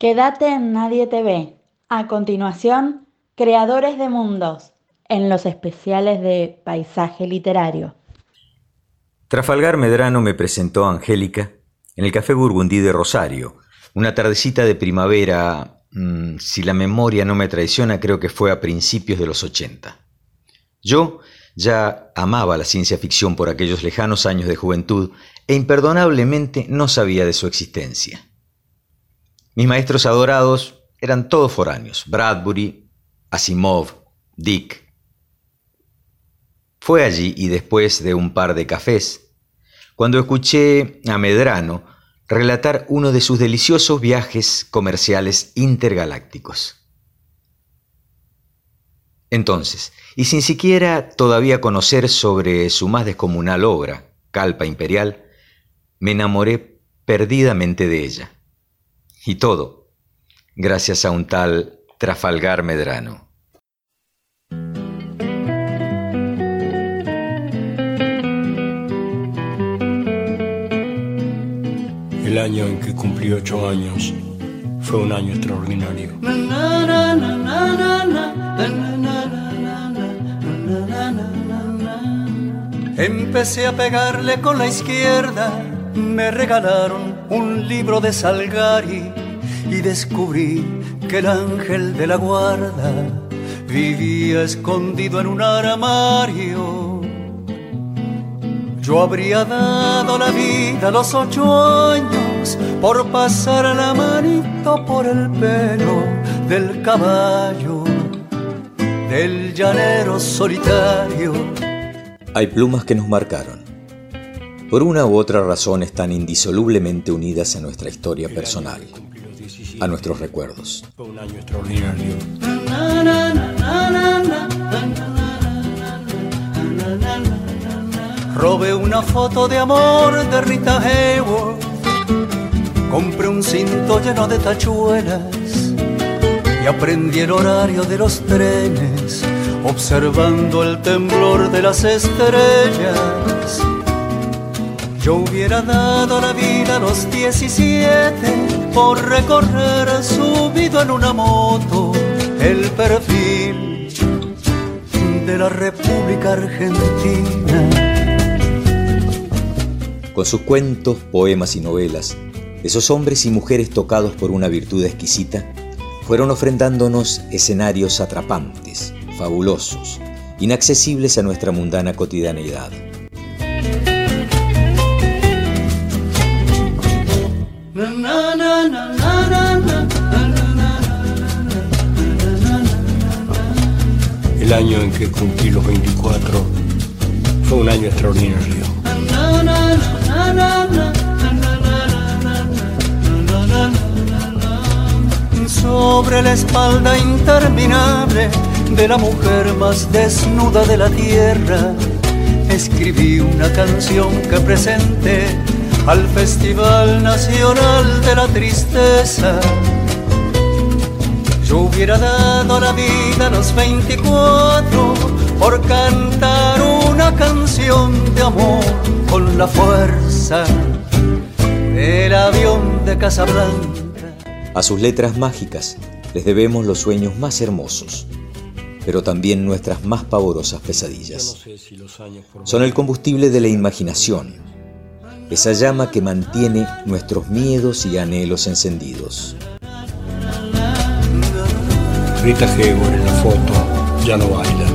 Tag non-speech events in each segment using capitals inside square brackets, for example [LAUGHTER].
Quédate en Nadie te ve. A continuación, Creadores de Mundos, en los especiales de Paisaje Literario. Trafalgar Medrano me presentó a Angélica en el Café Burgundí de Rosario, una tardecita de primavera, mm, si la memoria no me traiciona, creo que fue a principios de los 80. Yo ya amaba la ciencia ficción por aquellos lejanos años de juventud e imperdonablemente no sabía de su existencia. Mis maestros adorados eran todos foráneos, Bradbury, Asimov, Dick. Fue allí y después de un par de cafés, cuando escuché a Medrano relatar uno de sus deliciosos viajes comerciales intergalácticos. Entonces, y sin siquiera todavía conocer sobre su más descomunal obra, Calpa Imperial, me enamoré perdidamente de ella. Y todo gracias a un tal Trafalgar Medrano. El año en que cumplí ocho años fue un año extraordinario. Empecé a pegarle con la izquierda me regalaron un libro de Salgari y descubrí que el ángel de la guarda vivía escondido en un armario. Yo habría dado la vida a los ocho años por pasar la manito por el pelo del caballo, del llanero solitario. Hay plumas que nos marcaron por una u otra razón están indisolublemente unidas a nuestra historia personal, a nuestros recuerdos. Robé una foto de amor de Rita Hayworth, compré un cinto lleno de tachuelas. Y aprendí el horario de los trenes, observando el temblor de las estrellas yo hubiera dado la vida a los 17 por recorrer subido en una moto el perfil de la República Argentina. Con sus cuentos, poemas y novelas, esos hombres y mujeres tocados por una virtud exquisita fueron ofrendándonos escenarios atrapantes, fabulosos, inaccesibles a nuestra mundana cotidianeidad. El año en que cumplí los 24 fue un año extraordinario. Sobre la espalda interminable de la mujer más desnuda de la tierra, escribí una canción que presenté al Festival Nacional de la Tristeza. Yo hubiera dado la vida a los 24 por cantar una canción de amor con la fuerza del avión de Casablanca. A sus letras mágicas les debemos los sueños más hermosos, pero también nuestras más pavorosas pesadillas. Son el combustible de la imaginación esa llama que mantiene nuestros miedos y anhelos encendidos. Rita Hayworth en la foto ya no baila.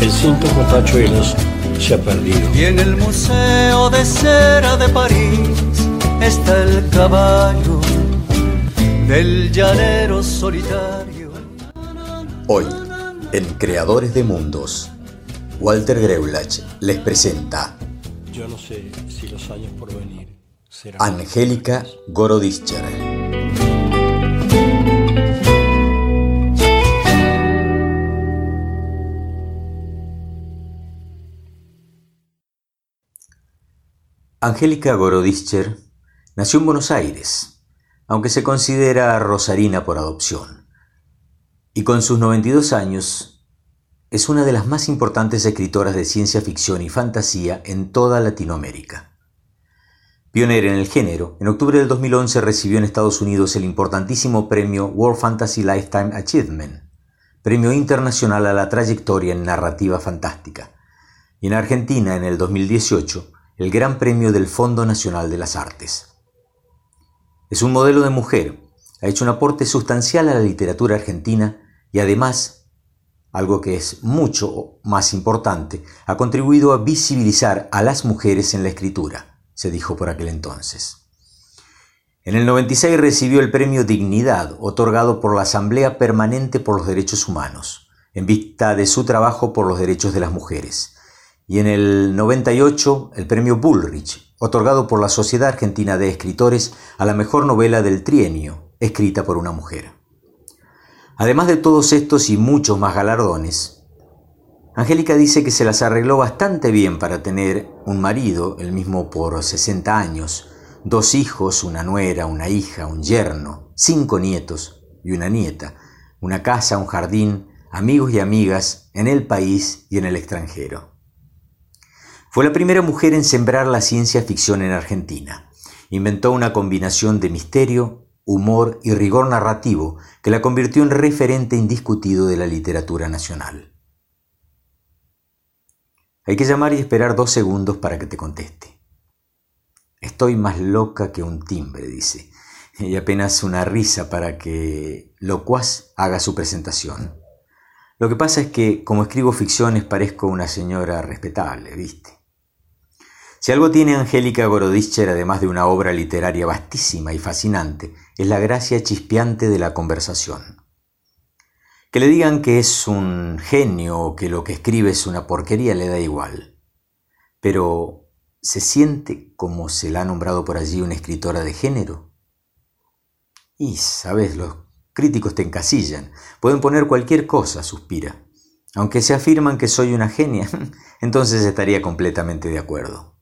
El cinto con tachuelos se ha perdido. Y en el Museo de Cera de París está el caballo del llanero solitario. Hoy, en Creadores de Mundos, Walter Greulach les presenta yo no sé si los años por venir serán... Angélica Gorodischer. Angélica Gorodischer nació en Buenos Aires, aunque se considera rosarina por adopción, y con sus 92 años es una de las más importantes escritoras de ciencia ficción y fantasía en toda Latinoamérica. Pionera en el género, en octubre del 2011 recibió en Estados Unidos el importantísimo premio World Fantasy Lifetime Achievement, premio internacional a la trayectoria en narrativa fantástica, y en Argentina en el 2018 el Gran Premio del Fondo Nacional de las Artes. Es un modelo de mujer, ha hecho un aporte sustancial a la literatura argentina y además, algo que es mucho más importante, ha contribuido a visibilizar a las mujeres en la escritura se dijo por aquel entonces. En el 96 recibió el premio Dignidad, otorgado por la Asamblea Permanente por los Derechos Humanos, en vista de su trabajo por los derechos de las mujeres. Y en el 98 el premio Bullrich, otorgado por la Sociedad Argentina de Escritores a la mejor novela del trienio, escrita por una mujer. Además de todos estos y muchos más galardones, Angélica dice que se las arregló bastante bien para tener un marido, el mismo por 60 años, dos hijos, una nuera, una hija, un yerno, cinco nietos y una nieta, una casa, un jardín, amigos y amigas en el país y en el extranjero. Fue la primera mujer en sembrar la ciencia ficción en Argentina. Inventó una combinación de misterio, humor y rigor narrativo que la convirtió en referente indiscutido de la literatura nacional. Hay que llamar y esperar dos segundos para que te conteste. Estoy más loca que un timbre, dice, y apenas una risa para que Locuaz haga su presentación. Lo que pasa es que, como escribo ficciones, parezco una señora respetable, ¿viste? Si algo tiene Angélica Gorodischer, además de una obra literaria vastísima y fascinante, es la gracia chispeante de la conversación. Que le digan que es un genio o que lo que escribe es una porquería le da igual. Pero, ¿se siente como se la ha nombrado por allí una escritora de género? Y, sabes, los críticos te encasillan. Pueden poner cualquier cosa, suspira. Aunque se afirman que soy una genia, [LAUGHS] entonces estaría completamente de acuerdo.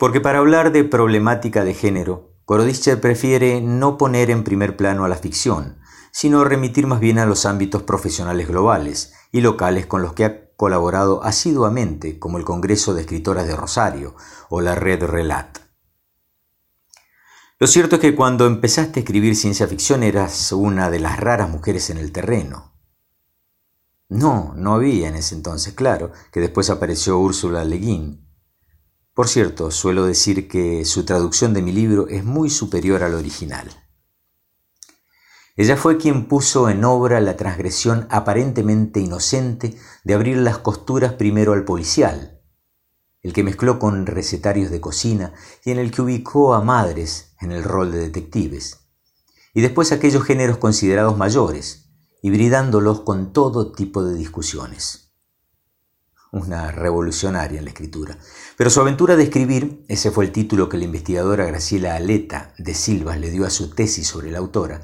Porque para hablar de problemática de género, Gorodischer prefiere no poner en primer plano a la ficción, sino remitir más bien a los ámbitos profesionales globales y locales con los que ha colaborado asiduamente, como el Congreso de Escritoras de Rosario o la Red Relat. Lo cierto es que cuando empezaste a escribir ciencia ficción eras una de las raras mujeres en el terreno. No, no había en ese entonces, claro, que después apareció Úrsula Le Guin. Por cierto, suelo decir que su traducción de mi libro es muy superior al original. Ella fue quien puso en obra la transgresión aparentemente inocente de abrir las costuras primero al policial, el que mezcló con recetarios de cocina y en el que ubicó a madres en el rol de detectives, y después aquellos géneros considerados mayores, hibridándolos con todo tipo de discusiones. Una revolucionaria en la escritura. Pero su aventura de escribir, ese fue el título que la investigadora Graciela Aleta de Silvas le dio a su tesis sobre la autora,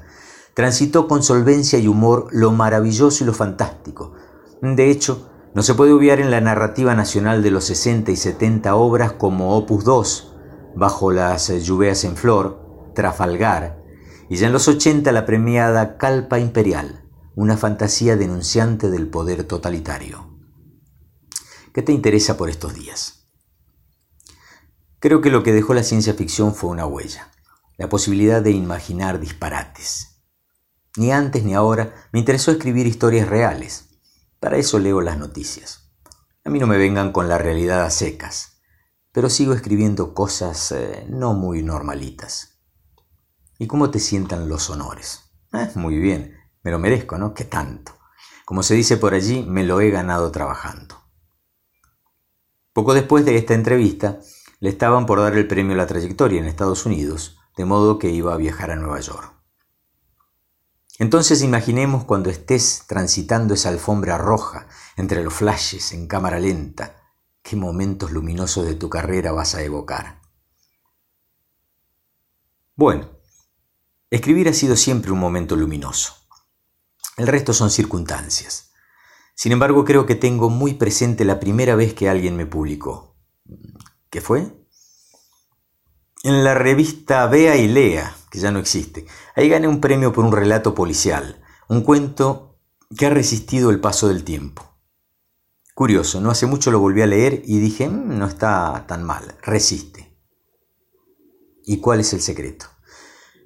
transitó con solvencia y humor lo maravilloso y lo fantástico. De hecho, no se puede obviar en la narrativa nacional de los 60 y 70 obras como Opus 2, Bajo las lluvias en flor, Trafalgar, y ya en los 80 la premiada Calpa Imperial, una fantasía denunciante del poder totalitario. ¿Qué te interesa por estos días? Creo que lo que dejó la ciencia ficción fue una huella, la posibilidad de imaginar disparates. Ni antes ni ahora me interesó escribir historias reales. Para eso leo las noticias. A mí no me vengan con la realidad a secas, pero sigo escribiendo cosas eh, no muy normalitas. ¿Y cómo te sientan los honores? Eh, muy bien, me lo merezco, ¿no? ¿Qué tanto? Como se dice por allí, me lo he ganado trabajando. Poco después de esta entrevista, le estaban por dar el premio a la trayectoria en Estados Unidos, de modo que iba a viajar a Nueva York. Entonces imaginemos cuando estés transitando esa alfombra roja entre los flashes en cámara lenta, qué momentos luminosos de tu carrera vas a evocar. Bueno, escribir ha sido siempre un momento luminoso. El resto son circunstancias. Sin embargo, creo que tengo muy presente la primera vez que alguien me publicó. ¿Qué fue? En la revista Vea y Lea, que ya no existe. Ahí gané un premio por un relato policial, un cuento que ha resistido el paso del tiempo. Curioso, no hace mucho lo volví a leer y dije, mm, no está tan mal, resiste. ¿Y cuál es el secreto?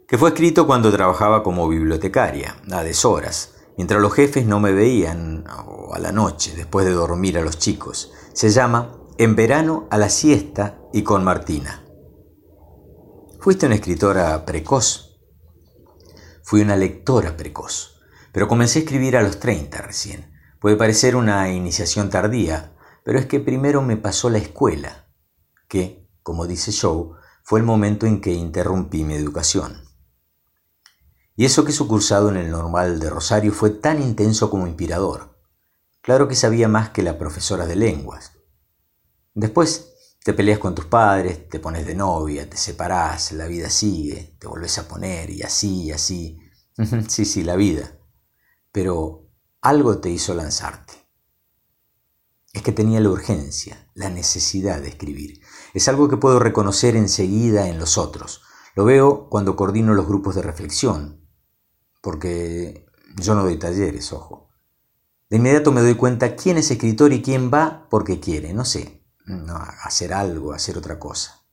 Que fue escrito cuando trabajaba como bibliotecaria, a deshoras, mientras los jefes no me veían, o a la noche, después de dormir a los chicos. Se llama En verano a la siesta y con Martina. ¿Fuiste una escritora precoz? Fui una lectora precoz, pero comencé a escribir a los 30 recién. Puede parecer una iniciación tardía, pero es que primero me pasó la escuela, que, como dice Shaw, fue el momento en que interrumpí mi educación. Y eso que su cursado en el normal de Rosario fue tan intenso como inspirador. Claro que sabía más que la profesora de lenguas. Después te peleas con tus padres, te pones de novia, te separás, la vida sigue, te volvés a poner y así y así. [LAUGHS] sí, sí, la vida. Pero algo te hizo lanzarte. Es que tenía la urgencia, la necesidad de escribir. Es algo que puedo reconocer enseguida en los otros. Lo veo cuando coordino los grupos de reflexión, porque yo no doy talleres, ojo. De inmediato me doy cuenta quién es escritor y quién va porque quiere, no sé, no, hacer algo, hacer otra cosa.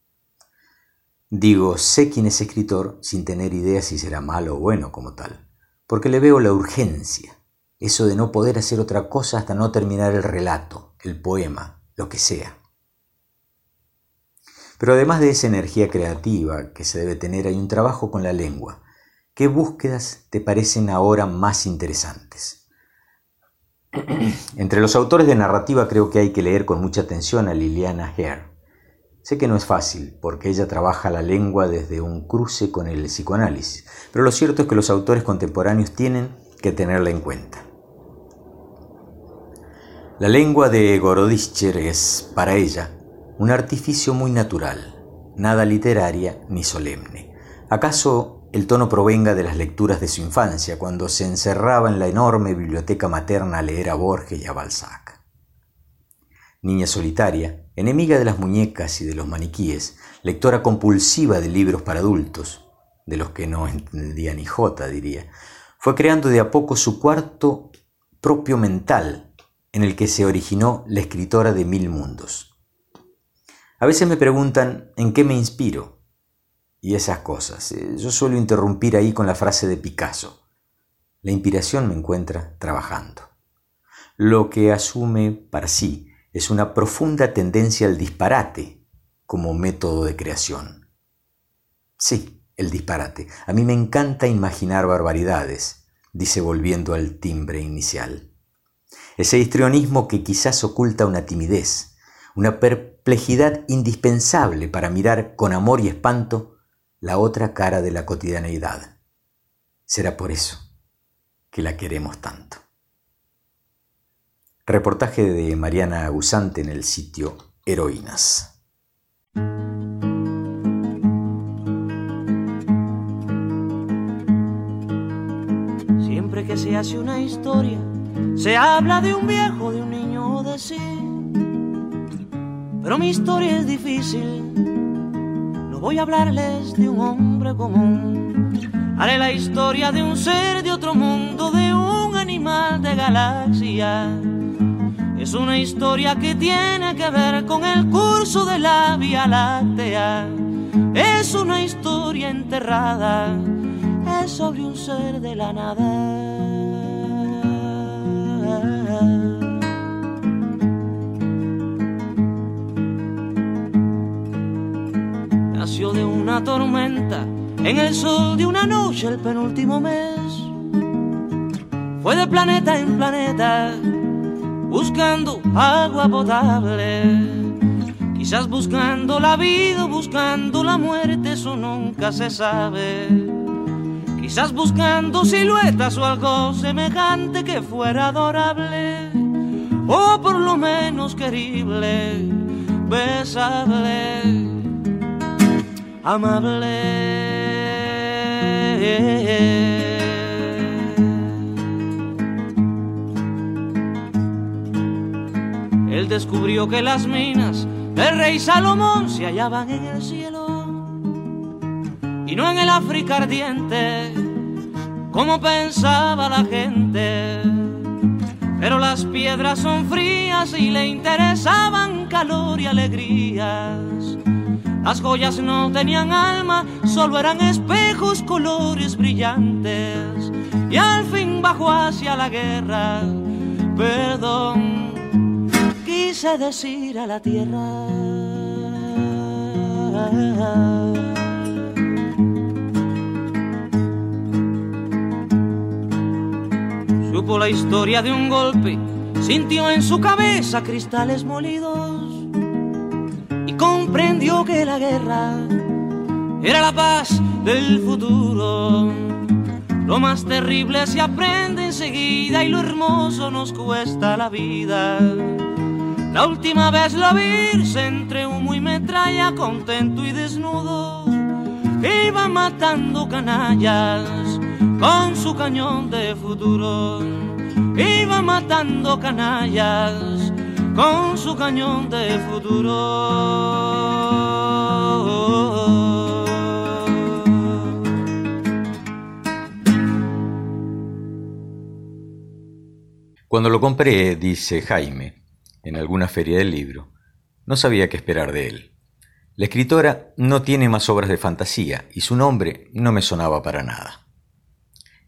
Digo, sé quién es escritor sin tener idea si será malo o bueno como tal, porque le veo la urgencia, eso de no poder hacer otra cosa hasta no terminar el relato, el poema, lo que sea. Pero además de esa energía creativa que se debe tener, hay un trabajo con la lengua. ¿Qué búsquedas te parecen ahora más interesantes? [CLEARS THROAT] Entre los autores de narrativa creo que hay que leer con mucha atención a Liliana Hare. Sé que no es fácil, porque ella trabaja la lengua desde un cruce con el psicoanálisis, pero lo cierto es que los autores contemporáneos tienen que tenerla en cuenta. La lengua de Gorodischer es, para ella, un artificio muy natural, nada literaria ni solemne. ¿Acaso el tono provenga de las lecturas de su infancia, cuando se encerraba en la enorme biblioteca materna a leer a Borges y a Balzac? Niña solitaria, enemiga de las muñecas y de los maniquíes, lectora compulsiva de libros para adultos, de los que no entendía ni jota, diría, fue creando de a poco su cuarto propio mental en el que se originó la escritora de Mil Mundos. A veces me preguntan en qué me inspiro y esas cosas. Eh, yo suelo interrumpir ahí con la frase de Picasso. La inspiración me encuentra trabajando. Lo que asume para sí es una profunda tendencia al disparate como método de creación. Sí, el disparate. A mí me encanta imaginar barbaridades, dice volviendo al timbre inicial. Ese histrionismo que quizás oculta una timidez, una perplejidad indispensable para mirar con amor y espanto la otra cara de la cotidianeidad. Será por eso que la queremos tanto. Reportaje de Mariana Agusante en el sitio Heroínas. Siempre que se hace una historia, se habla de un viejo, de un niño, de sí. Pero mi historia es difícil. Voy a hablarles de un hombre común. Haré la historia de un ser de otro mundo, de un animal de galaxia. Es una historia que tiene que ver con el curso de la Vía Láctea. Es una historia enterrada, es sobre un ser de la nada. De una tormenta en el sol de una noche el penúltimo mes. Fue de planeta en planeta buscando agua potable. Quizás buscando la vida, buscando la muerte, eso nunca se sabe quizás buscando siluetas o algo semejante que fuera adorable, o por lo menos querible, besable, amable. Él descubrió que las minas del rey Salomón se hallaban en el cielo y no en el África ardiente, como pensaba la gente. Pero las piedras son frías y le interesaban calor y alegrías. Las joyas no tenían alma, solo eran espejos, colores brillantes. Y al fin bajó hacia la guerra, perdón, quise decir a la tierra. Supo la historia de un golpe, sintió en su cabeza cristales molidos que la guerra era la paz del futuro. Lo más terrible se aprende enseguida y lo hermoso nos cuesta la vida. La última vez la vi entre humo y metralla, contento y desnudo, iba matando canallas con su cañón de futuro. Iba matando canallas con su cañón de futuro. Cuando lo compré, dice Jaime, en alguna feria del libro, no sabía qué esperar de él. La escritora no tiene más obras de fantasía y su nombre no me sonaba para nada.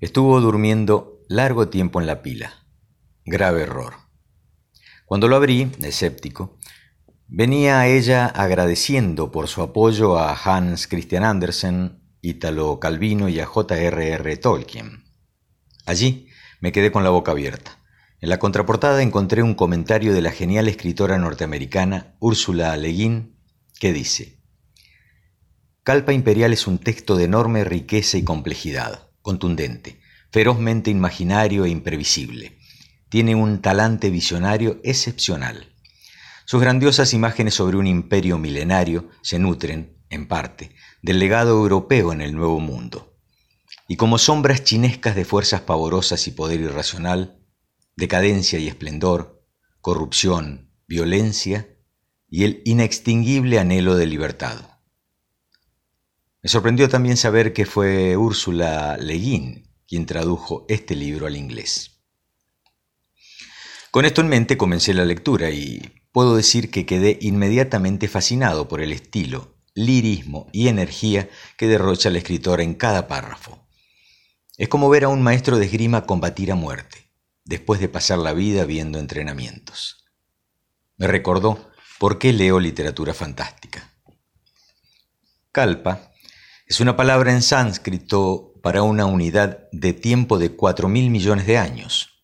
Estuvo durmiendo largo tiempo en la pila. Grave error. Cuando lo abrí, escéptico, venía a ella agradeciendo por su apoyo a Hans Christian Andersen, Italo Calvino y a J.R.R. Tolkien. Allí me quedé con la boca abierta. En la contraportada encontré un comentario de la genial escritora norteamericana Úrsula Le Guin que dice: Calpa Imperial es un texto de enorme riqueza y complejidad contundente, ferozmente imaginario e imprevisible. Tiene un talante visionario excepcional. Sus grandiosas imágenes sobre un imperio milenario se nutren, en parte, del legado europeo en el Nuevo Mundo. Y como sombras chinescas de fuerzas pavorosas y poder irracional, decadencia y esplendor, corrupción, violencia y el inextinguible anhelo de libertad. Me sorprendió también saber que fue Úrsula Le Guin quien tradujo este libro al inglés. Con esto en mente comencé la lectura y puedo decir que quedé inmediatamente fascinado por el estilo, lirismo y energía que derrocha la escritora en cada párrafo. Es como ver a un maestro de esgrima combatir a muerte, después de pasar la vida viendo entrenamientos. Me recordó por qué leo literatura fantástica. Kalpa es una palabra en sánscrito para una unidad de tiempo de cuatro mil millones de años.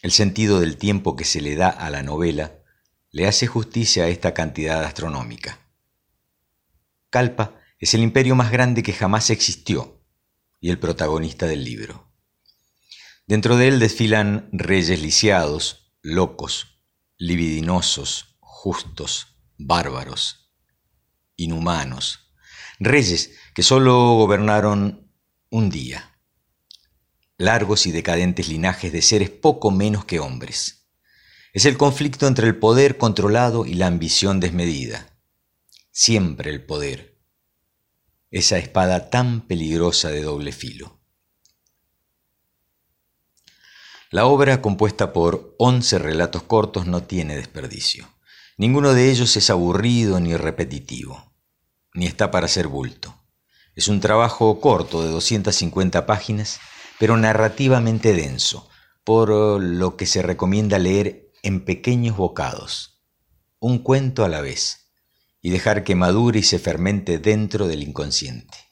El sentido del tiempo que se le da a la novela le hace justicia a esta cantidad astronómica. Kalpa es el imperio más grande que jamás existió y el protagonista del libro. Dentro de él desfilan reyes lisiados, locos, libidinosos, justos, bárbaros, inhumanos, reyes que solo gobernaron un día, largos y decadentes linajes de seres poco menos que hombres. Es el conflicto entre el poder controlado y la ambición desmedida. Siempre el poder. Esa espada tan peligrosa de doble filo. La obra, compuesta por once relatos cortos, no tiene desperdicio. Ninguno de ellos es aburrido ni repetitivo, ni está para ser bulto. Es un trabajo corto de 250 páginas, pero narrativamente denso, por lo que se recomienda leer en pequeños bocados, un cuento a la vez, y dejar que madure y se fermente dentro del inconsciente.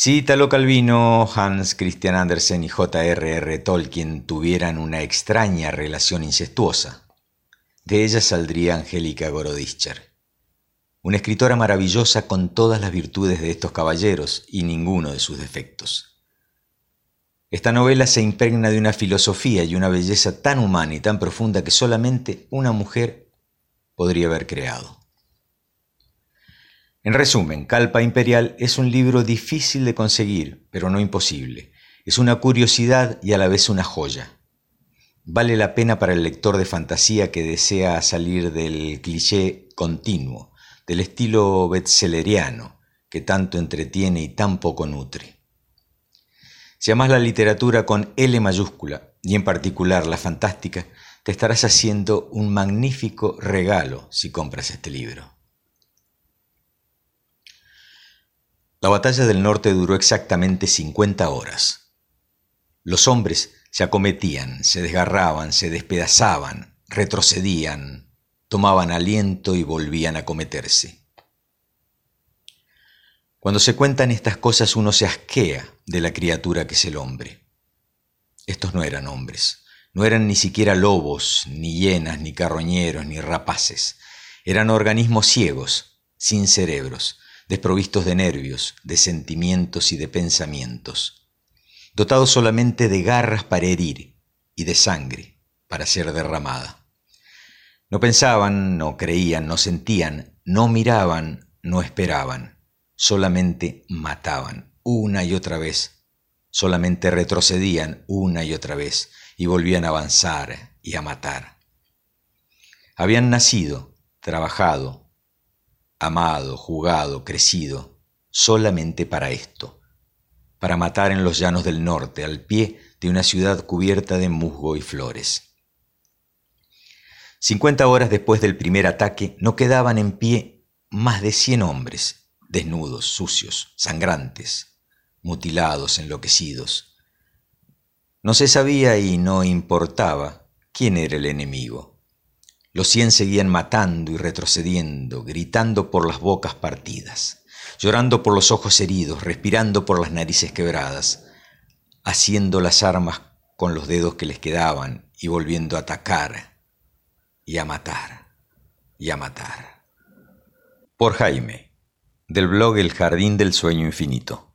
Si Italo Calvino, Hans Christian Andersen y J.R.R. Tolkien tuvieran una extraña relación incestuosa, de ella saldría Angélica Gorodischer una escritora maravillosa con todas las virtudes de estos caballeros y ninguno de sus defectos. Esta novela se impregna de una filosofía y una belleza tan humana y tan profunda que solamente una mujer podría haber creado. En resumen, Calpa Imperial es un libro difícil de conseguir, pero no imposible. Es una curiosidad y a la vez una joya. Vale la pena para el lector de fantasía que desea salir del cliché continuo, del estilo bestselleriano que tanto entretiene y tan poco nutre. Si amas la literatura con L mayúscula, y en particular la fantástica, te estarás haciendo un magnífico regalo si compras este libro. La batalla del norte duró exactamente 50 horas. Los hombres se acometían, se desgarraban, se despedazaban, retrocedían, tomaban aliento y volvían a cometerse. Cuando se cuentan estas cosas uno se asquea de la criatura que es el hombre. Estos no eran hombres, no eran ni siquiera lobos, ni hienas, ni carroñeros, ni rapaces. Eran organismos ciegos, sin cerebros, desprovistos de nervios, de sentimientos y de pensamientos, dotados solamente de garras para herir y de sangre para ser derramada. No pensaban, no creían, no sentían, no miraban, no esperaban solamente mataban una y otra vez, solamente retrocedían una y otra vez y volvían a avanzar y a matar. Habían nacido, trabajado, amado, jugado, crecido, solamente para esto, para matar en los llanos del norte, al pie de una ciudad cubierta de musgo y flores. Cincuenta horas después del primer ataque no quedaban en pie más de cien hombres, desnudos, sucios, sangrantes, mutilados, enloquecidos. No se sabía y no importaba quién era el enemigo. Los cien seguían matando y retrocediendo, gritando por las bocas partidas, llorando por los ojos heridos, respirando por las narices quebradas, haciendo las armas con los dedos que les quedaban y volviendo a atacar y a matar y a matar. Por Jaime del blog El Jardín del Sueño Infinito.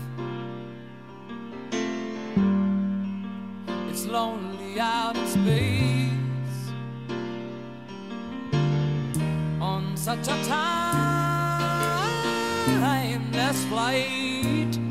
It's lonely out in space on such a timeless flight.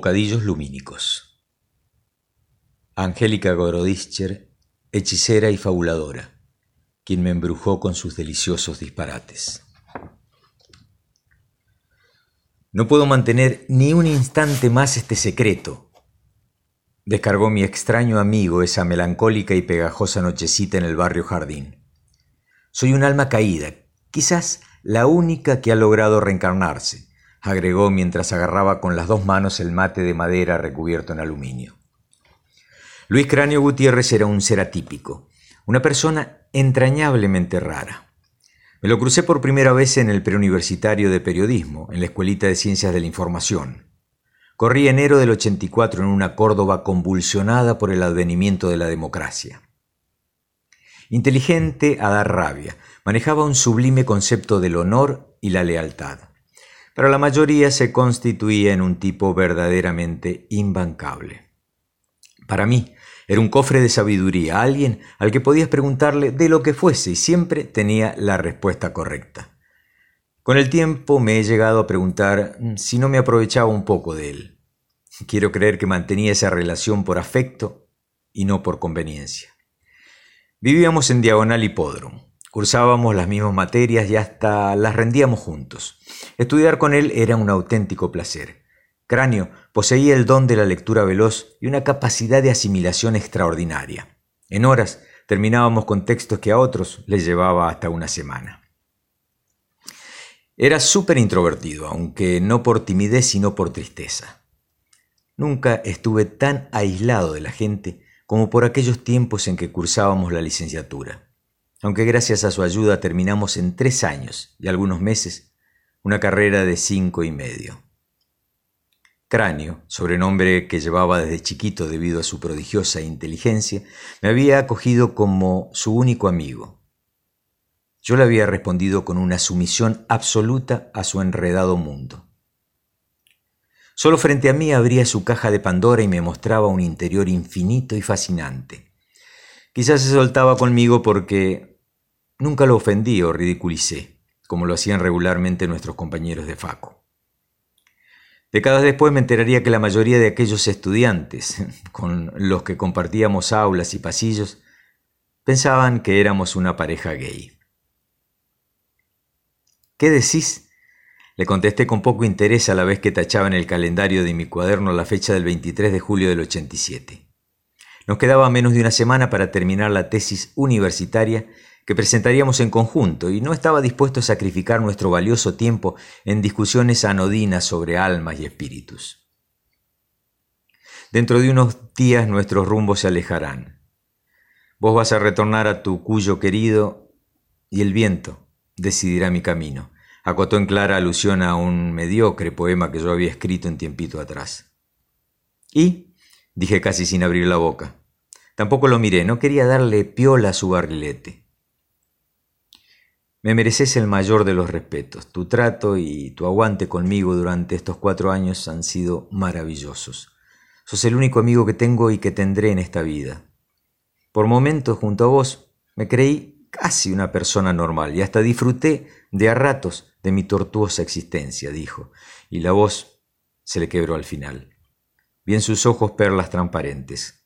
Bocadillos lumínicos. Angélica Gorodischer, hechicera y fabuladora, quien me embrujó con sus deliciosos disparates. No puedo mantener ni un instante más este secreto. Descargó mi extraño amigo esa melancólica y pegajosa nochecita en el barrio Jardín. Soy un alma caída, quizás la única que ha logrado reencarnarse agregó mientras agarraba con las dos manos el mate de madera recubierto en aluminio. Luis Cráneo Gutiérrez era un ser atípico, una persona entrañablemente rara. Me lo crucé por primera vez en el preuniversitario de periodismo, en la Escuelita de Ciencias de la Información. Corrí enero del 84 en una Córdoba convulsionada por el advenimiento de la democracia. Inteligente a dar rabia, manejaba un sublime concepto del honor y la lealtad pero la mayoría se constituía en un tipo verdaderamente imbancable. Para mí, era un cofre de sabiduría, alguien al que podías preguntarle de lo que fuese y siempre tenía la respuesta correcta. Con el tiempo me he llegado a preguntar si no me aprovechaba un poco de él. Quiero creer que mantenía esa relación por afecto y no por conveniencia. Vivíamos en Diagonal Hipódromo. Cursábamos las mismas materias y hasta las rendíamos juntos. Estudiar con él era un auténtico placer. Cráneo poseía el don de la lectura veloz y una capacidad de asimilación extraordinaria. En horas terminábamos con textos que a otros les llevaba hasta una semana. Era súper introvertido, aunque no por timidez sino por tristeza. Nunca estuve tan aislado de la gente como por aquellos tiempos en que cursábamos la licenciatura aunque gracias a su ayuda terminamos en tres años y algunos meses una carrera de cinco y medio. Cráneo, sobrenombre que llevaba desde chiquito debido a su prodigiosa inteligencia, me había acogido como su único amigo. Yo le había respondido con una sumisión absoluta a su enredado mundo. Solo frente a mí abría su caja de Pandora y me mostraba un interior infinito y fascinante. Quizás se soltaba conmigo porque Nunca lo ofendí o ridiculicé, como lo hacían regularmente nuestros compañeros de Faco. Décadas después me enteraría que la mayoría de aquellos estudiantes [LAUGHS] con los que compartíamos aulas y pasillos pensaban que éramos una pareja gay. ¿Qué decís? Le contesté con poco interés a la vez que tachaba en el calendario de mi cuaderno la fecha del 23 de julio del 87. Nos quedaba menos de una semana para terminar la tesis universitaria que presentaríamos en conjunto y no estaba dispuesto a sacrificar nuestro valioso tiempo en discusiones anodinas sobre almas y espíritus. Dentro de unos días nuestros rumbos se alejarán. Vos vas a retornar a tu cuyo querido y el viento decidirá mi camino. Acotó en clara alusión a un mediocre poema que yo había escrito en tiempito atrás. ¿Y? dije casi sin abrir la boca. Tampoco lo miré, no quería darle piola a su barrilete. Me mereces el mayor de los respetos. Tu trato y tu aguante conmigo durante estos cuatro años han sido maravillosos. Sos el único amigo que tengo y que tendré en esta vida. Por momentos, junto a vos, me creí casi una persona normal y hasta disfruté de a ratos de mi tortuosa existencia, dijo, y la voz se le quebró al final. Vi en sus ojos perlas transparentes.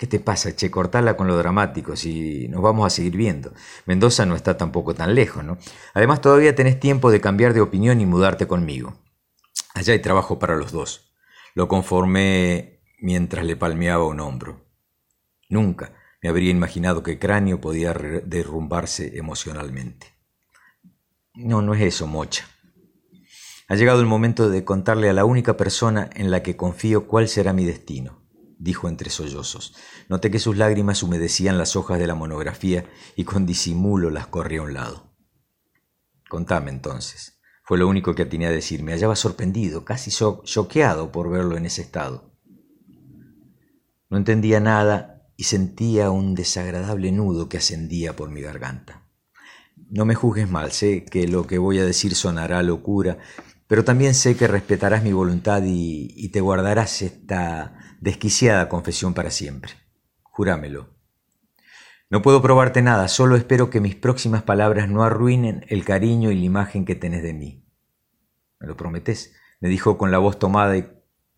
¿Qué te pasa, che? Cortala con lo dramático, si nos vamos a seguir viendo. Mendoza no está tampoco tan lejos, ¿no? Además, todavía tenés tiempo de cambiar de opinión y mudarte conmigo. Allá hay trabajo para los dos. Lo conformé mientras le palmeaba un hombro. Nunca me habría imaginado que Cráneo podía derrumbarse emocionalmente. No, no es eso, mocha. Ha llegado el momento de contarle a la única persona en la que confío cuál será mi destino dijo entre sollozos. Noté que sus lágrimas humedecían las hojas de la monografía y con disimulo las corrí a un lado. Contame entonces. Fue lo único que atiné a decir. Me hallaba sorprendido, casi choqueado por verlo en ese estado. No entendía nada y sentía un desagradable nudo que ascendía por mi garganta. No me juzgues mal, sé que lo que voy a decir sonará locura, pero también sé que respetarás mi voluntad y, y te guardarás esta desquiciada confesión para siempre. Júramelo. No puedo probarte nada, solo espero que mis próximas palabras no arruinen el cariño y la imagen que tenés de mí. ¿Me lo prometes? me dijo con la voz tomada y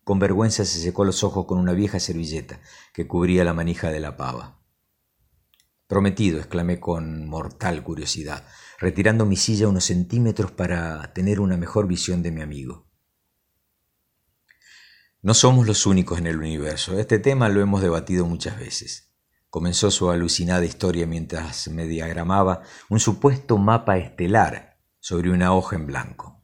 con vergüenza se secó los ojos con una vieja servilleta que cubría la manija de la pava. Prometido, exclamé con mortal curiosidad, retirando mi silla unos centímetros para tener una mejor visión de mi amigo. No somos los únicos en el universo. Este tema lo hemos debatido muchas veces comenzó su alucinada historia mientras me diagramaba un supuesto mapa estelar sobre una hoja en blanco.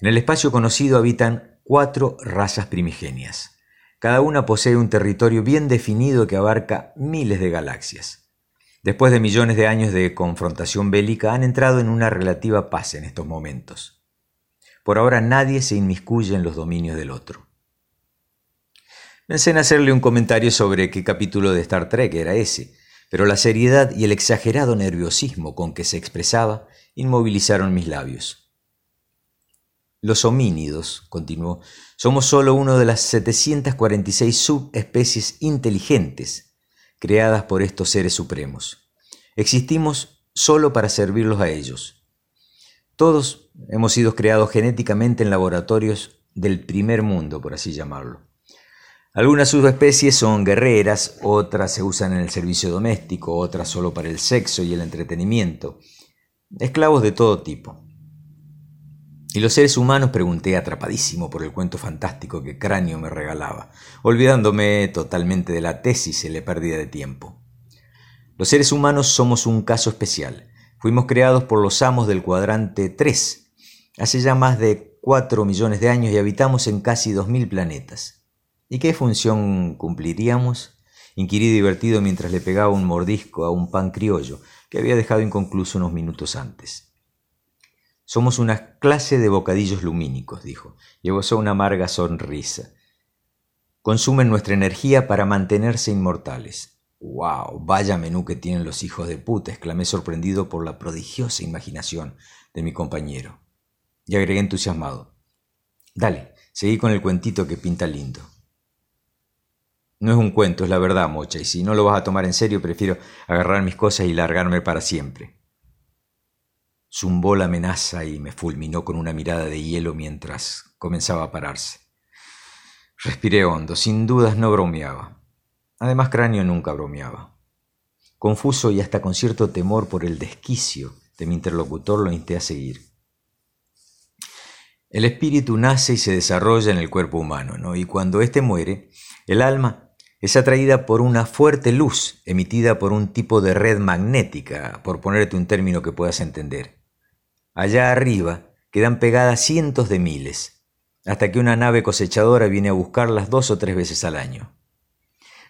En el espacio conocido habitan cuatro razas primigenias. Cada una posee un territorio bien definido que abarca miles de galaxias. Después de millones de años de confrontación bélica, han entrado en una relativa paz en estos momentos. Por ahora nadie se inmiscuye en los dominios del otro. Pensé en hacerle un comentario sobre qué capítulo de Star Trek era ese, pero la seriedad y el exagerado nerviosismo con que se expresaba inmovilizaron mis labios. Los homínidos, continuó, somos solo uno de las 746 subespecies inteligentes creadas por estos seres supremos. Existimos solo para servirlos a ellos. Todos hemos sido creados genéticamente en laboratorios del primer mundo, por así llamarlo. Algunas subespecies son guerreras, otras se usan en el servicio doméstico, otras solo para el sexo y el entretenimiento. Esclavos de todo tipo. ¿Y los seres humanos? pregunté atrapadísimo por el cuento fantástico que Cráneo me regalaba, olvidándome totalmente de la tesis y la pérdida de tiempo. Los seres humanos somos un caso especial. Fuimos creados por los amos del cuadrante 3, hace ya más de 4 millones de años y habitamos en casi 2.000 planetas. ¿Y qué función cumpliríamos? Inquirí divertido mientras le pegaba un mordisco a un pan criollo que había dejado inconcluso unos minutos antes. Somos una clase de bocadillos lumínicos, dijo, y gozó una amarga sonrisa. Consumen nuestra energía para mantenerse inmortales. ¡Wow! Vaya menú que tienen los hijos de puta, exclamé sorprendido por la prodigiosa imaginación de mi compañero. Y agregué entusiasmado. Dale, seguí con el cuentito que pinta lindo. No es un cuento, es la verdad, Mocha, y si no lo vas a tomar en serio, prefiero agarrar mis cosas y largarme para siempre. Zumbó la amenaza y me fulminó con una mirada de hielo mientras comenzaba a pararse. Respiré hondo, sin dudas no bromeaba. Además, Cráneo nunca bromeaba. Confuso y hasta con cierto temor por el desquicio de mi interlocutor, lo insté a seguir. El espíritu nace y se desarrolla en el cuerpo humano, ¿no? Y cuando éste muere, el alma es atraída por una fuerte luz emitida por un tipo de red magnética, por ponerte un término que puedas entender. Allá arriba quedan pegadas cientos de miles, hasta que una nave cosechadora viene a buscarlas dos o tres veces al año.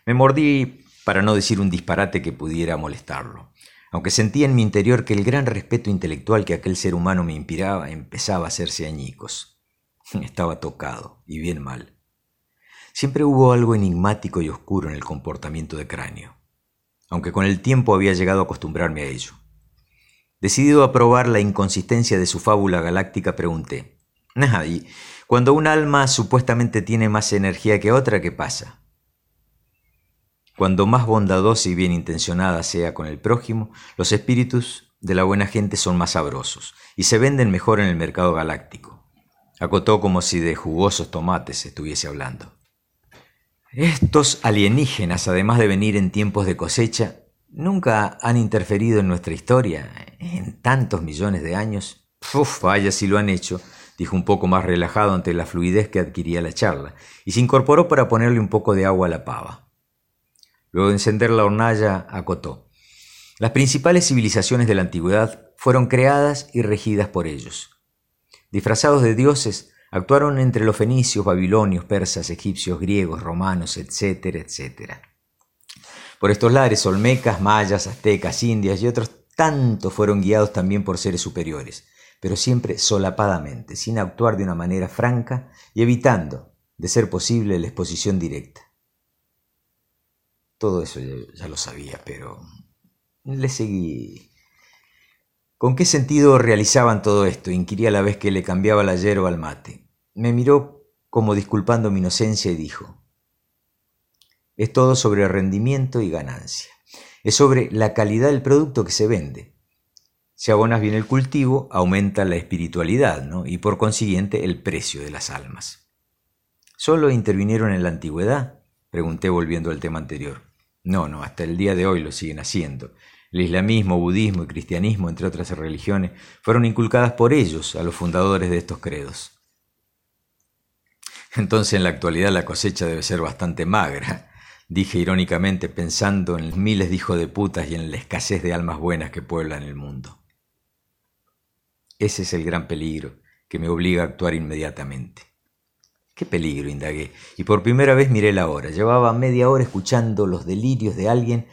Me mordí para no decir un disparate que pudiera molestarlo, aunque sentía en mi interior que el gran respeto intelectual que aquel ser humano me inspiraba empezaba a hacerse añicos. [LAUGHS] Estaba tocado, y bien mal. Siempre hubo algo enigmático y oscuro en el comportamiento de Cráneo, aunque con el tiempo había llegado a acostumbrarme a ello. Decidido a probar la inconsistencia de su fábula galáctica, pregunté, ¿y cuando un alma supuestamente tiene más energía que otra, qué pasa? Cuando más bondadosa y bien intencionada sea con el prójimo, los espíritus de la buena gente son más sabrosos y se venden mejor en el mercado galáctico. Acotó como si de jugosos tomates estuviese hablando. Estos alienígenas, además de venir en tiempos de cosecha, nunca han interferido en nuestra historia en tantos millones de años. Uf, vaya si lo han hecho, dijo un poco más relajado ante la fluidez que adquiría la charla, y se incorporó para ponerle un poco de agua a la pava. Luego de encender la hornalla, acotó. Las principales civilizaciones de la antigüedad fueron creadas y regidas por ellos. Disfrazados de dioses, Actuaron entre los fenicios, babilonios, persas, egipcios, griegos, romanos, etcétera, etcétera. Por estos lares, olmecas, mayas, aztecas, indias y otros tantos fueron guiados también por seres superiores, pero siempre solapadamente, sin actuar de una manera franca y evitando, de ser posible, la exposición directa. Todo eso ya, lo sabía, pero le seguí. ¿Con qué sentido realizaban todo esto? Inquirí a la vez que le cambiaba la yerba al mate. Me miró como disculpando mi inocencia y dijo, es todo sobre rendimiento y ganancia. Es sobre la calidad del producto que se vende. Si abonas bien el cultivo, aumenta la espiritualidad ¿no? y por consiguiente el precio de las almas. ¿Solo intervinieron en la antigüedad? Pregunté volviendo al tema anterior. No, no, hasta el día de hoy lo siguen haciendo. El islamismo, budismo y cristianismo, entre otras religiones, fueron inculcadas por ellos a los fundadores de estos credos. Entonces en la actualidad la cosecha debe ser bastante magra, dije irónicamente pensando en miles de hijos de putas y en la escasez de almas buenas que pueblan el mundo. Ese es el gran peligro que me obliga a actuar inmediatamente. ¿Qué peligro? indagué, y por primera vez miré la hora. Llevaba media hora escuchando los delirios de alguien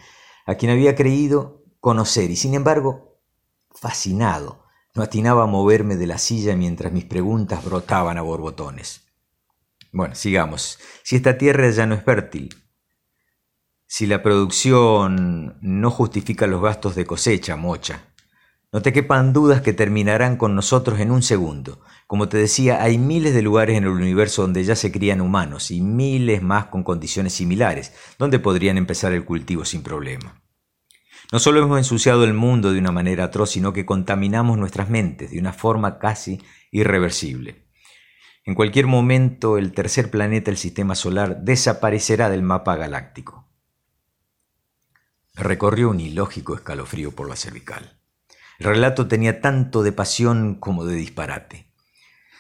a quien había creído conocer, y sin embargo, fascinado, no atinaba a moverme de la silla mientras mis preguntas brotaban a borbotones. Bueno, sigamos. Si esta tierra ya no es fértil, si la producción no justifica los gastos de cosecha, mocha, no te quepan dudas que terminarán con nosotros en un segundo. Como te decía, hay miles de lugares en el universo donde ya se crían humanos y miles más con condiciones similares, donde podrían empezar el cultivo sin problema. No solo hemos ensuciado el mundo de una manera atroz, sino que contaminamos nuestras mentes de una forma casi irreversible. En cualquier momento el tercer planeta del sistema solar desaparecerá del mapa galáctico. recorrió un ilógico escalofrío por la cervical. El relato tenía tanto de pasión como de disparate.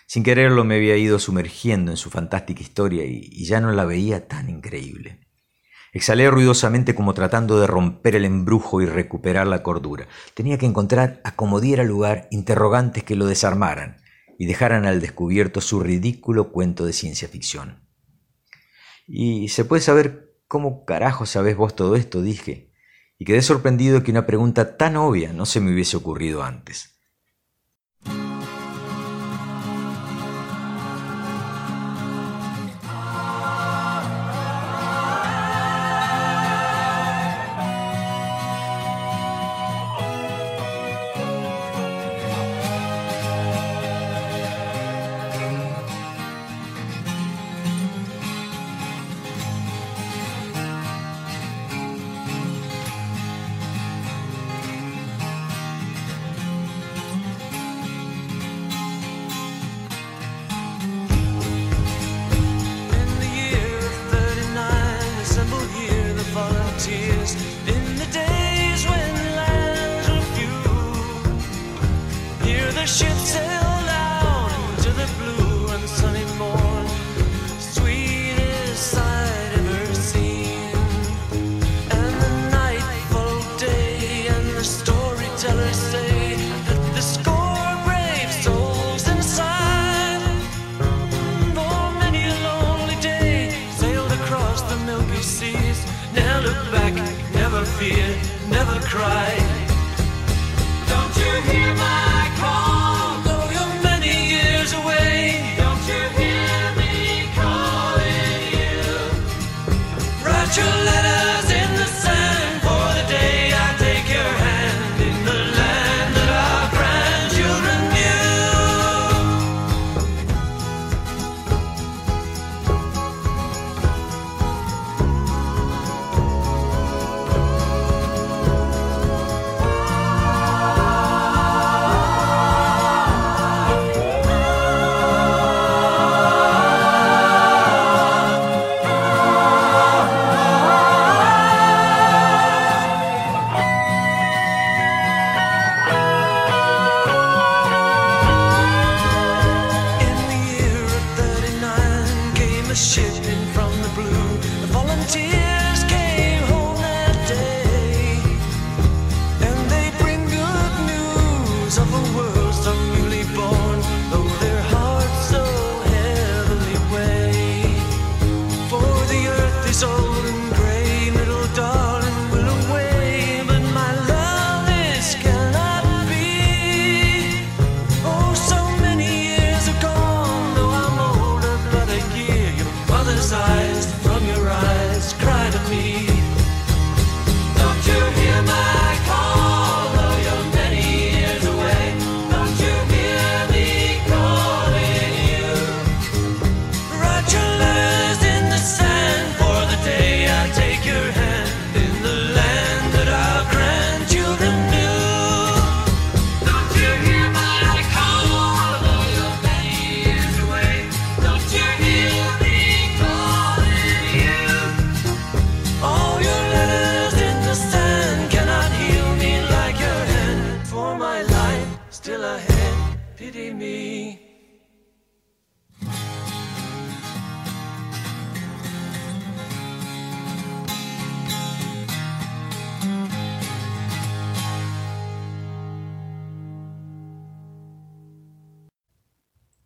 Sin quererlo me había ido sumergiendo en su fantástica historia y, ya no la veía tan increíble. Exhalé ruidosamente como tratando de romper el embrujo y recuperar la cordura. Tenía que encontrar a como diera lugar interrogantes que lo desarmaran y dejaran al descubierto su ridículo cuento de ciencia ficción. ¿Y se puede saber cómo carajo sabés vos todo esto? dije, y quedé sorprendido que una pregunta tan obvia no se me hubiese ocurrido antes.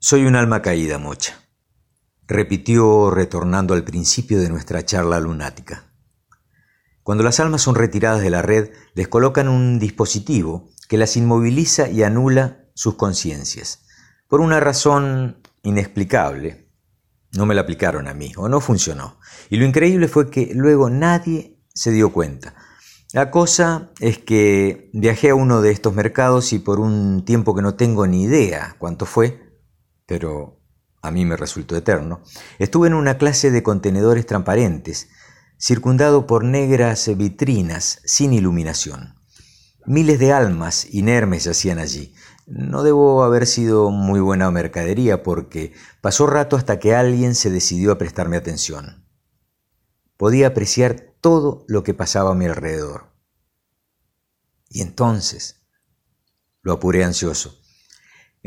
Soy un alma caída, Mocha, repitió retornando al principio de nuestra charla lunática. Cuando las almas son retiradas de la red, les colocan un dispositivo que las inmoviliza y anula sus conciencias. Por una razón inexplicable, no me la aplicaron a mí, o no funcionó. Y lo increíble fue que luego nadie se dio cuenta. La cosa es que viajé a uno de estos mercados y por un tiempo que no tengo ni idea cuánto fue, pero a mí me resultó eterno, estuve en una clase de contenedores transparentes, circundado por negras vitrinas sin iluminación. Miles de almas inermes yacían allí. No debo haber sido muy buena mercadería porque pasó rato hasta que alguien se decidió a prestarme atención. Podía apreciar todo lo que pasaba a mi alrededor. Y entonces lo apuré ansioso.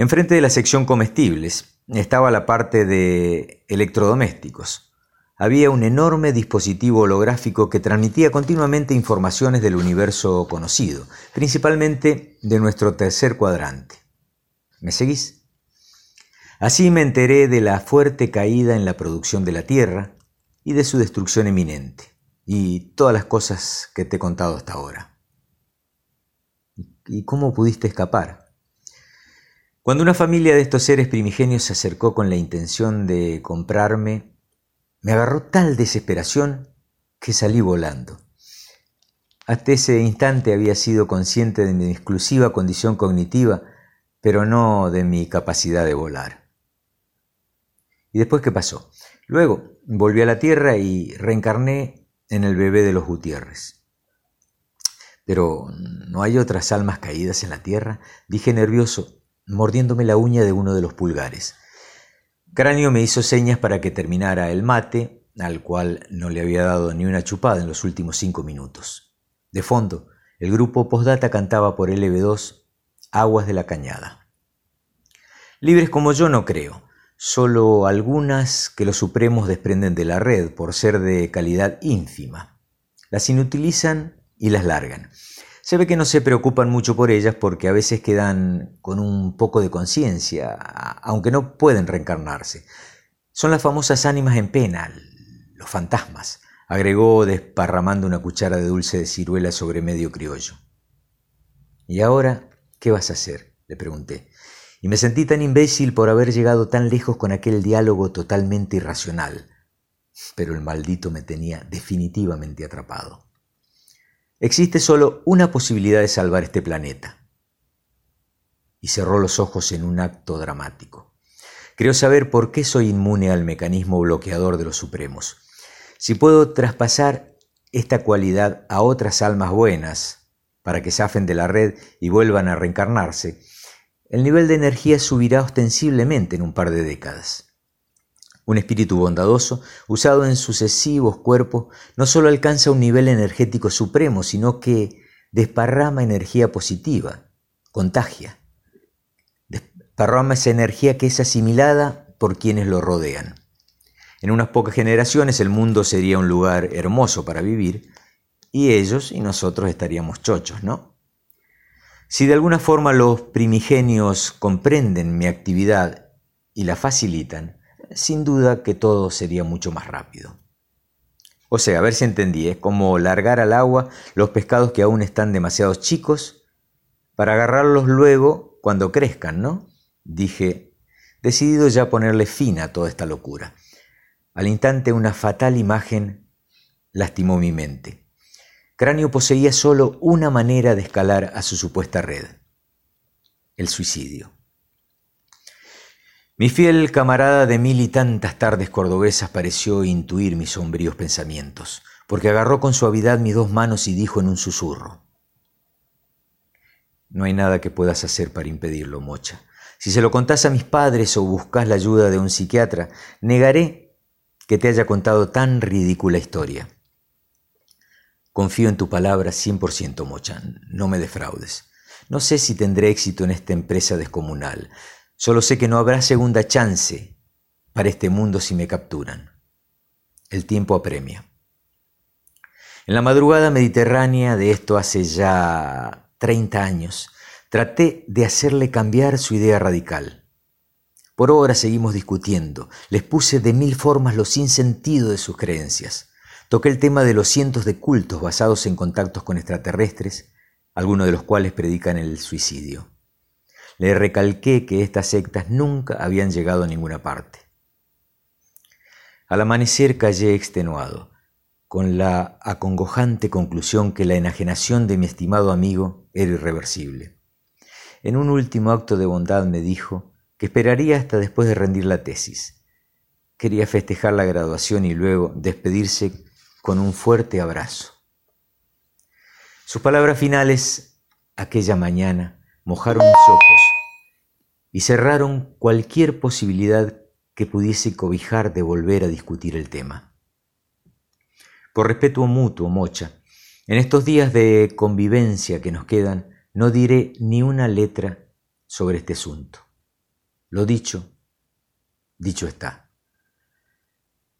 Enfrente de la sección comestibles estaba la parte de electrodomésticos había un enorme dispositivo holográfico que transmitía continuamente informaciones del universo conocido, principalmente de nuestro tercer cuadrante. ¿Me seguís? Así me enteré de la fuerte caída en la producción de la Tierra y de su destrucción eminente, y todas las cosas que te he contado hasta ahora. ¿Y cómo pudiste escapar? Cuando una familia de estos seres primigenios se acercó con la intención de comprarme, me agarró tal desesperación que salí volando. Hasta ese instante había sido consciente de mi exclusiva condición cognitiva, pero no de mi capacidad de volar. ¿Y después qué pasó? Luego volví a la Tierra y reencarné en el bebé de los Gutiérrez. Pero ¿no hay otras almas caídas en la Tierra? Dije nervioso, mordiéndome la uña de uno de los pulgares. Cráneo me hizo señas para que terminara el mate, al cual no le había dado ni una chupada en los últimos cinco minutos. De fondo, el grupo Postdata cantaba por LB2 Aguas de la Cañada. Libres como yo no creo, solo algunas que los supremos desprenden de la red por ser de calidad ínfima. Las inutilizan y las largan. Se ve que no se preocupan mucho por ellas porque a veces quedan con un poco de conciencia, aunque no pueden reencarnarse. Son las famosas ánimas en pena, los fantasmas, agregó desparramando una cuchara de dulce de ciruela sobre medio criollo. ¿Y ahora qué vas a hacer? le pregunté. Y me sentí tan imbécil por haber llegado tan lejos con aquel diálogo totalmente irracional. Pero el maldito me tenía definitivamente atrapado. Existe solo una posibilidad de salvar este planeta. Y cerró los ojos en un acto dramático. Creo saber por qué soy inmune al mecanismo bloqueador de los supremos. Si puedo traspasar esta cualidad a otras almas buenas para que zafen de la red y vuelvan a reencarnarse, el nivel de energía subirá ostensiblemente en un par de décadas. Un espíritu bondadoso, usado en sucesivos cuerpos, no solo alcanza un nivel energético supremo, sino que desparrama energía positiva, contagia. Desparrama esa energía que es asimilada por quienes lo rodean. En unas pocas generaciones el mundo sería un lugar hermoso para vivir y ellos y nosotros estaríamos chochos, ¿no? Si de alguna forma los primigenios comprenden mi actividad y la facilitan, sin duda que todo sería mucho más rápido. O sea, a ver si entendí, es como largar al agua los pescados que aún están demasiado chicos para agarrarlos luego cuando crezcan, ¿no? Dije, decidido ya ponerle fin a toda esta locura. Al instante una fatal imagen lastimó mi mente. Cráneo poseía solo una manera de escalar a su supuesta red, el suicidio. Mi fiel camarada de mil y tantas tardes cordobesas pareció intuir mis sombríos pensamientos, porque agarró con suavidad mis dos manos y dijo en un susurro, No hay nada que puedas hacer para impedirlo, Mocha. Si se lo contás a mis padres o buscas la ayuda de un psiquiatra, negaré que te haya contado tan ridícula historia. Confío en tu palabra 100%, Mocha, no me defraudes. No sé si tendré éxito en esta empresa descomunal. Solo sé que no habrá segunda chance para este mundo si me capturan. El tiempo apremia. En la madrugada mediterránea de esto hace ya 30 años, traté de hacerle cambiar su idea radical. Por ahora seguimos discutiendo. Les puse de mil formas lo sinsentido de sus creencias. Toqué el tema de los cientos de cultos basados en contactos con extraterrestres, algunos de los cuales predican el suicidio. Le recalqué que estas sectas nunca habían llegado a ninguna parte. Al amanecer callé extenuado, con la acongojante conclusión que la enajenación de mi estimado amigo era irreversible. En un último acto de bondad me dijo que esperaría hasta después de rendir la tesis. Quería festejar la graduación y luego despedirse con un fuerte abrazo. Sus palabras finales aquella mañana mojaron mis ojos y cerraron cualquier posibilidad que pudiese cobijar de volver a discutir el tema. Por respeto mutuo, Mocha, en estos días de convivencia que nos quedan, no diré ni una letra sobre este asunto. Lo dicho, dicho está.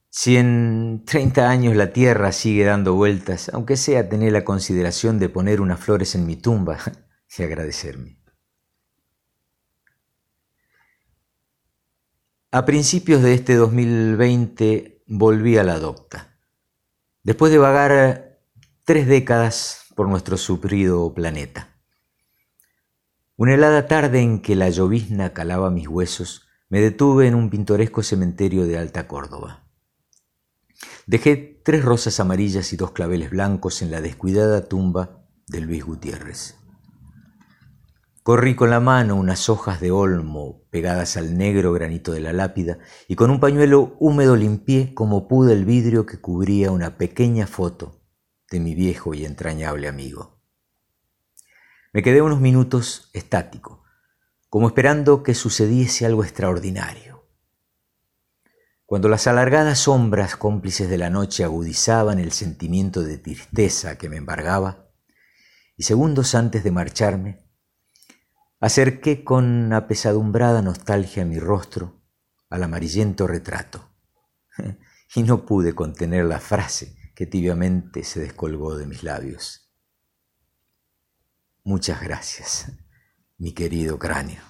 Si en 30 años la Tierra sigue dando vueltas, aunque sea tener la consideración de poner unas flores en mi tumba [LAUGHS] y agradecerme. A principios de este 2020 volví a la docta. Después de vagar tres décadas por nuestro sufrido planeta. Una helada tarde en que la llovizna calaba mis huesos, me detuve en un pintoresco cementerio de Alta Córdoba. Dejé tres rosas amarillas y dos claveles blancos en la descuidada tumba de Luis Gutiérrez. Corrí con la mano unas hojas de olmo pegadas al negro granito de la lápida y con un pañuelo húmedo limpié como pude el vidrio que cubría una pequeña foto de mi viejo y entrañable amigo. Me quedé unos minutos estático, como esperando que sucediese algo extraordinario. Cuando las alargadas sombras cómplices de la noche agudizaban el sentimiento de tristeza que me embargaba, y segundos antes de marcharme, acerqué con apesadumbrada nostalgia mi rostro al amarillento retrato, [LAUGHS] y no pude contener la frase que tibiamente se descolgó de mis labios. Muchas gracias, mi querido cráneo.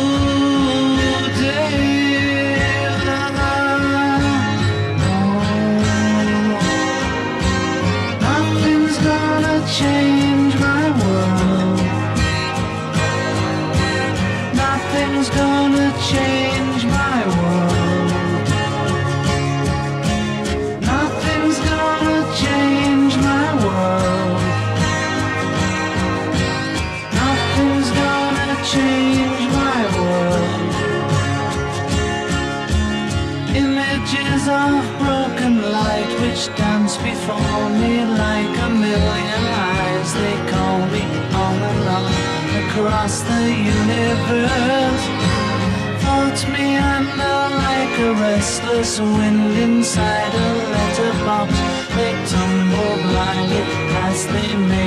change my world. Nothing's gonna change my world. Nothing's gonna change my world. Nothing's gonna change my world. Images of which dance before me like a million eyes. They call me on and on across the universe. Float me under like a restless wind inside a letterbox. They tumble blindly as they make.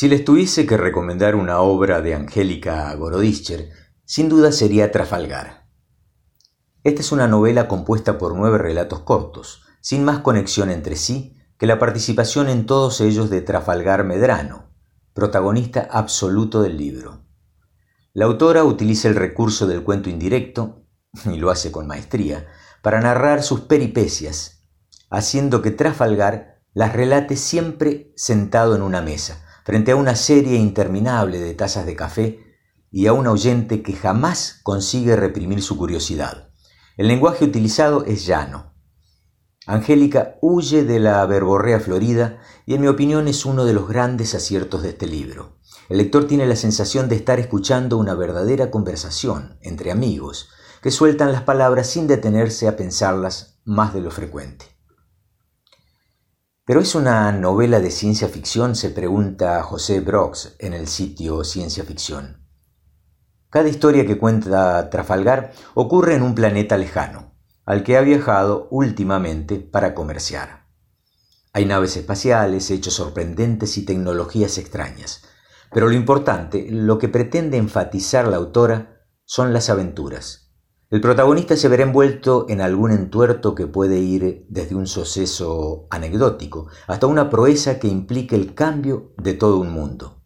Si les tuviese que recomendar una obra de Angélica Gorodischer, sin duda sería Trafalgar. Esta es una novela compuesta por nueve relatos cortos, sin más conexión entre sí que la participación en todos ellos de Trafalgar Medrano, protagonista absoluto del libro. La autora utiliza el recurso del cuento indirecto, y lo hace con maestría, para narrar sus peripecias, haciendo que Trafalgar las relate siempre sentado en una mesa, frente a una serie interminable de tazas de café y a un oyente que jamás consigue reprimir su curiosidad. El lenguaje utilizado es llano. Angélica huye de la verborrea florida y en mi opinión es uno de los grandes aciertos de este libro. El lector tiene la sensación de estar escuchando una verdadera conversación entre amigos que sueltan las palabras sin detenerse a pensarlas más de lo frecuente. ¿Pero es una novela de ciencia ficción? se pregunta José Brox en el sitio Ciencia Ficción. Cada historia que cuenta Trafalgar ocurre en un planeta lejano, al que ha viajado últimamente para comerciar. Hay naves espaciales, hechos sorprendentes y tecnologías extrañas. Pero lo importante, lo que pretende enfatizar la autora, son las aventuras. El protagonista se verá envuelto en algún entuerto que puede ir desde un suceso anecdótico hasta una proeza que implique el cambio de todo un mundo.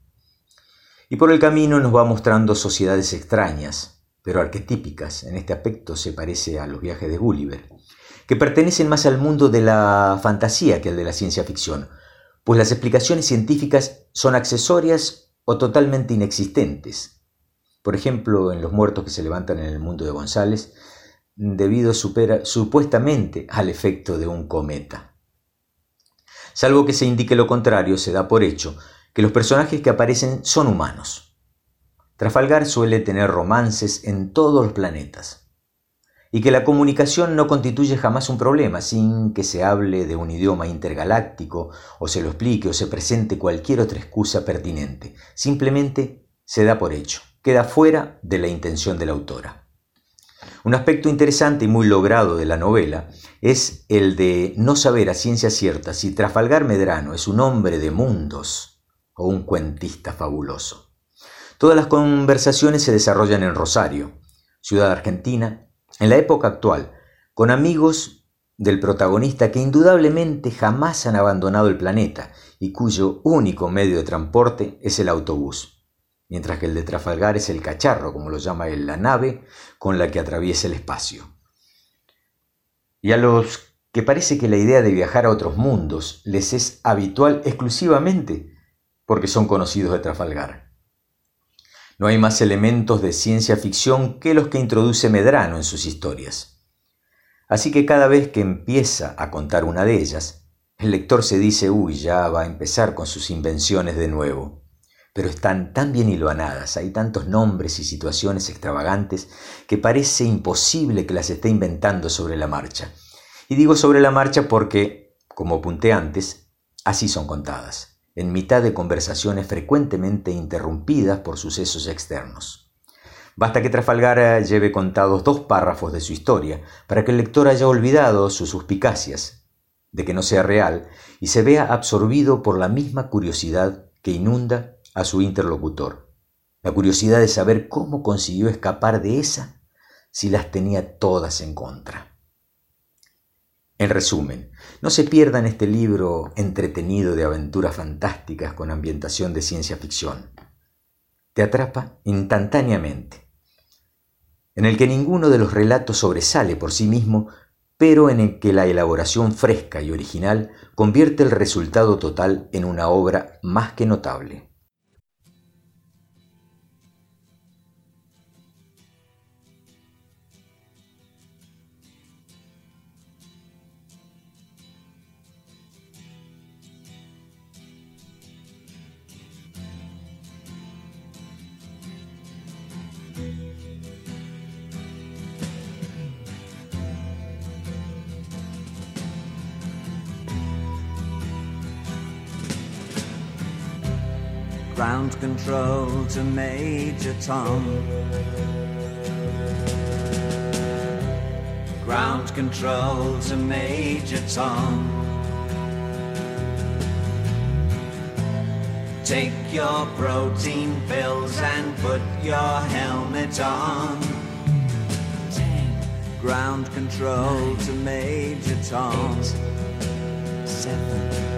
Y por el camino nos va mostrando sociedades extrañas, pero arquetípicas, en este aspecto se parece a los viajes de Gulliver, que pertenecen más al mundo de la fantasía que al de la ciencia ficción, pues las explicaciones científicas son accesorias o totalmente inexistentes. Por ejemplo, en los muertos que se levantan en el mundo de González, debido supera, supuestamente al efecto de un cometa. Salvo que se indique lo contrario, se da por hecho que los personajes que aparecen son humanos. Trafalgar suele tener romances en todos los planetas, y que la comunicación no constituye jamás un problema sin que se hable de un idioma intergaláctico o se lo explique o se presente cualquier otra excusa pertinente. Simplemente se da por hecho, queda fuera de la intención de la autora. Un aspecto interesante y muy logrado de la novela es el de no saber a ciencia cierta si Trafalgar Medrano es un hombre de mundos o un cuentista fabuloso. Todas las conversaciones se desarrollan en Rosario, ciudad argentina, en la época actual, con amigos del protagonista que indudablemente jamás han abandonado el planeta y cuyo único medio de transporte es el autobús, mientras que el de Trafalgar es el cacharro, como lo llama él, la nave con la que atraviesa el espacio. Y a los que parece que la idea de viajar a otros mundos les es habitual exclusivamente porque son conocidos de Trafalgar. No hay más elementos de ciencia ficción que los que introduce Medrano en sus historias. Así que cada vez que empieza a contar una de ellas, el lector se dice, uy, ya va a empezar con sus invenciones de nuevo. Pero están tan bien hilvanadas, hay tantos nombres y situaciones extravagantes que parece imposible que las esté inventando sobre la marcha. Y digo sobre la marcha porque, como apunté antes, así son contadas en mitad de conversaciones frecuentemente interrumpidas por sucesos externos. Basta que Trafalgar lleve contados dos párrafos de su historia para que el lector haya olvidado sus suspicacias de que no sea real y se vea absorbido por la misma curiosidad que inunda a su interlocutor. La curiosidad de saber cómo consiguió escapar de esa si las tenía todas en contra. En resumen, no se pierdan este libro entretenido de aventuras fantásticas con ambientación de ciencia ficción. Te atrapa instantáneamente, en el que ninguno de los relatos sobresale por sí mismo, pero en el que la elaboración fresca y original convierte el resultado total en una obra más que notable. Ground control to Major Tom. Ground control to Major Tom. Take your protein pills and put your helmet on. Ground control Nine, to Major Tom. Eight, seven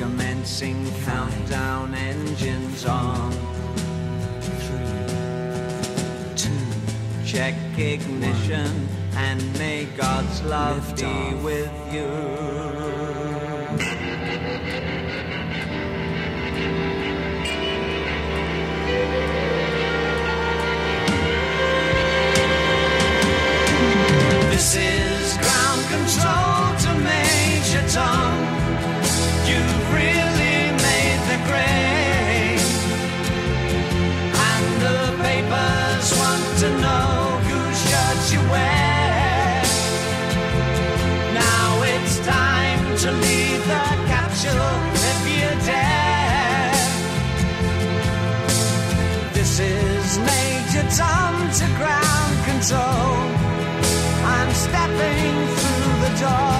Commencing countdown engines on. Three, two, check ignition one. and may God's love Lift be off. with you. This is ground control to know whose shirt you wear. Now it's time to leave the capsule if you dare. This is Major Tom to ground control. I'm stepping through the door.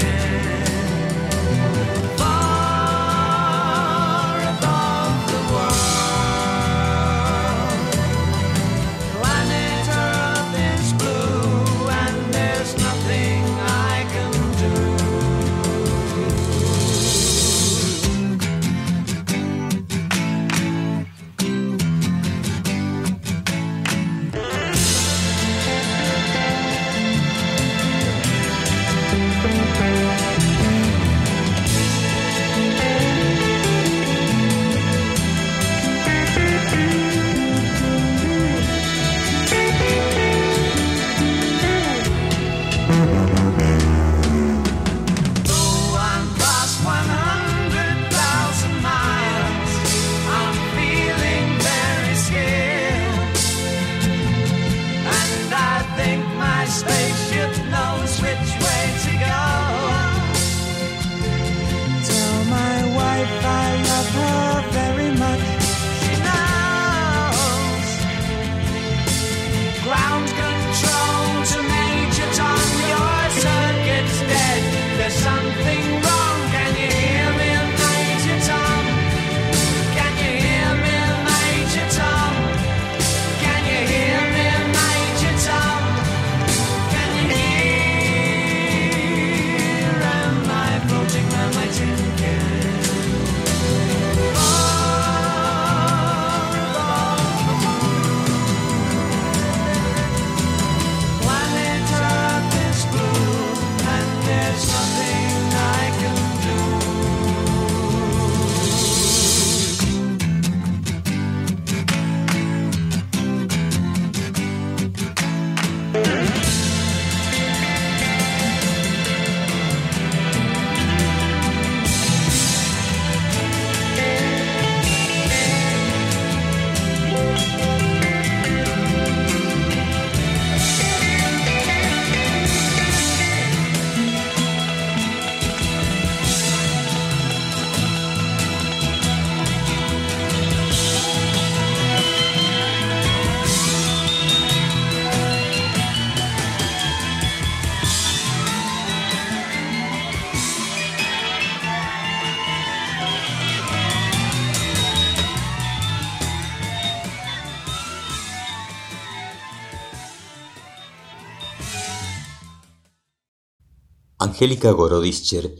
Angélica Gorodischer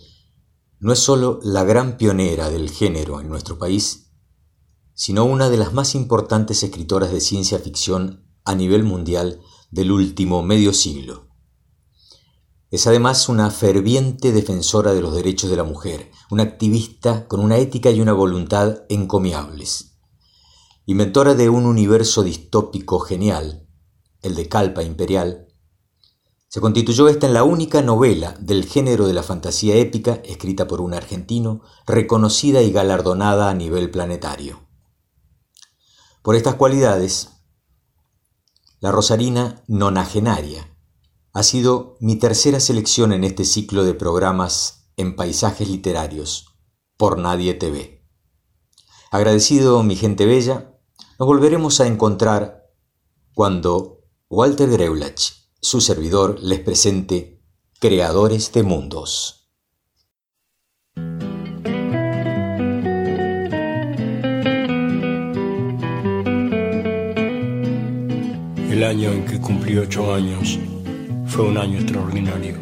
no es solo la gran pionera del género en nuestro país, sino una de las más importantes escritoras de ciencia ficción a nivel mundial del último medio siglo. Es además una ferviente defensora de los derechos de la mujer, una activista con una ética y una voluntad encomiables. Inventora de un universo distópico genial, el de Calpa Imperial, se constituyó esta en la única novela del género de la fantasía épica escrita por un argentino, reconocida y galardonada a nivel planetario. Por estas cualidades, la Rosarina nonagenaria ha sido mi tercera selección en este ciclo de programas en paisajes literarios por Nadie TV. Agradecido mi gente bella, nos volveremos a encontrar cuando Walter Greulach su servidor les presente Creadores de Mundos. El año en que cumplí ocho años fue un año extraordinario.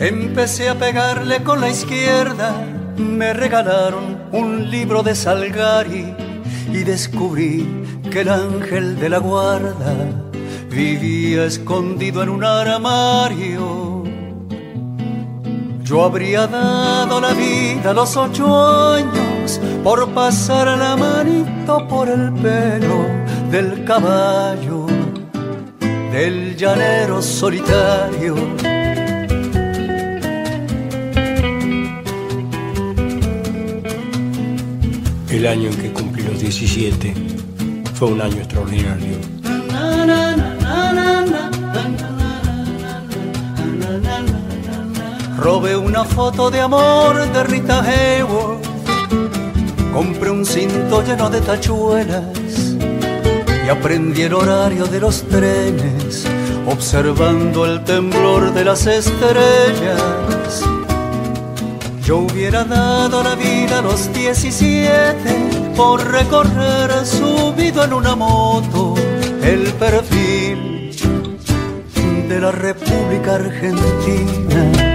Empecé a pegarle con la izquierda, me regalaron un libro de Salgari y descubrí que el ángel de la guarda vivía escondido en un armario. Yo habría dado la vida a los ocho años por pasar la manito por el pelo del caballo, del llanero solitario El año en que cumplí los 17 fue un año extraordinario. Robé una foto de amor de Rita Hayworth. Compré un cinto lleno de tachuelas y aprendí el horario de los trenes, observando el temblor de las estrellas yo hubiera dado la vida a los 17 por recorrer subido en una moto el perfil de la República Argentina